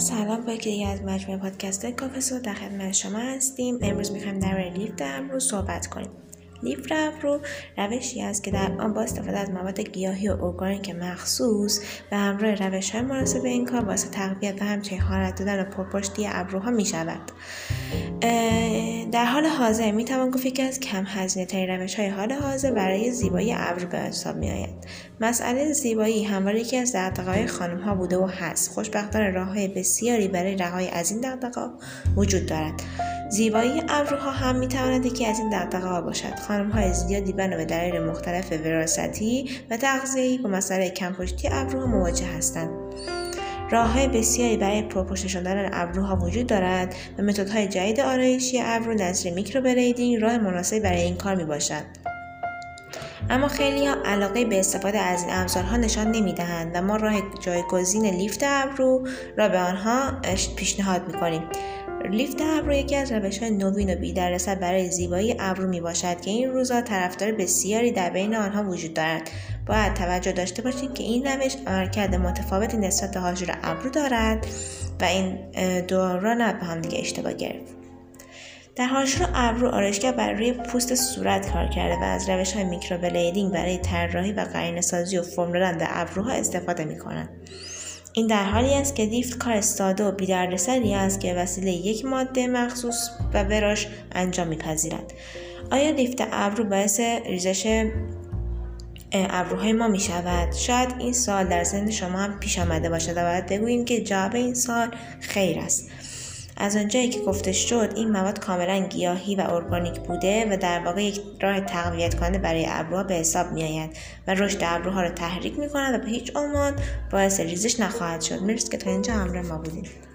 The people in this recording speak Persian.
سلام با یکی از مجموعه پادکست کافسو در خدمت شما هستیم. امروز می‌خوایم در لیفت ابرو صحبت کنیم. لیفت ابرو روشی است که در آن با استفاده از مواد گیاهی و ارگانیک مخصوص و همراه روش های مناسب این کار واسه تقویت و همچنین حالت دادن و پرپشتی ابروها می شود در حال حاضر می توان گفت یکی از کم هزینه ترین روش های حال حاضر برای زیبایی ابرو به حساب می آید مسئله زیبایی همواره یکی از دغدغه‌های خانم ها بوده و هست. خوشبختانه راه های بسیاری برای رهایی از این دغدغه وجود دارد. زیبایی ابروها هم می‌تواند یکی از این دغدغه‌ها باشد های زیادی بنا به دلایل مختلف وراثتی و تغذیه‌ای با مسئله کمپشتی ابروها مواجه هستند راه های بسیاری برای پرپشت شدن ابروها وجود دارد و متدهای جدید آرایشی ابرو نظیر میکروبلیدینگ راه مناسبی برای این کار می باشد. اما خیلی ها علاقه به استفاده از این ابزارها نشان نمی دهند و ما راه جایگزین لیفت ابرو را به آنها پیشنهاد می کنیم. لیفت ابرو یکی از روش های نوین و بیدرصد برای زیبایی ابرو می باشد که این روزها طرفدار بسیاری در بین آنها وجود دارد باید توجه داشته باشید که این روش عملکرد متفاوتی نسبت به حاجور ابرو دارد و این دو را نه به هم دیگه اشتباه گرفت در حاشیه ابرو آرایشگر بر روی پوست صورت کار کرده و از روش های میکروبلیدینگ برای طراحی و قرینه سازی و فرم دادن در ابروها استفاده می کنند. این در حالی است که لیفت کار ساده و بیدردسری است که وسیله یک ماده مخصوص و براش انجام میپذیرد. آیا لیفت ابرو باعث ریزش ابروهای ما می شود شاید این سوال در ذهن شما هم پیش آمده باشد و باید بگوییم که جواب این سوال خیر است. از آنجایی که گفته شد این مواد کاملا گیاهی و ارگانیک بوده و در واقع یک راه تقویت کننده برای ابروها به حساب می آید و رشد ابروها را تحریک می کند و به هیچ عنوان باعث ریزش نخواهد شد. مرسی که تا اینجا همراه ما بودید.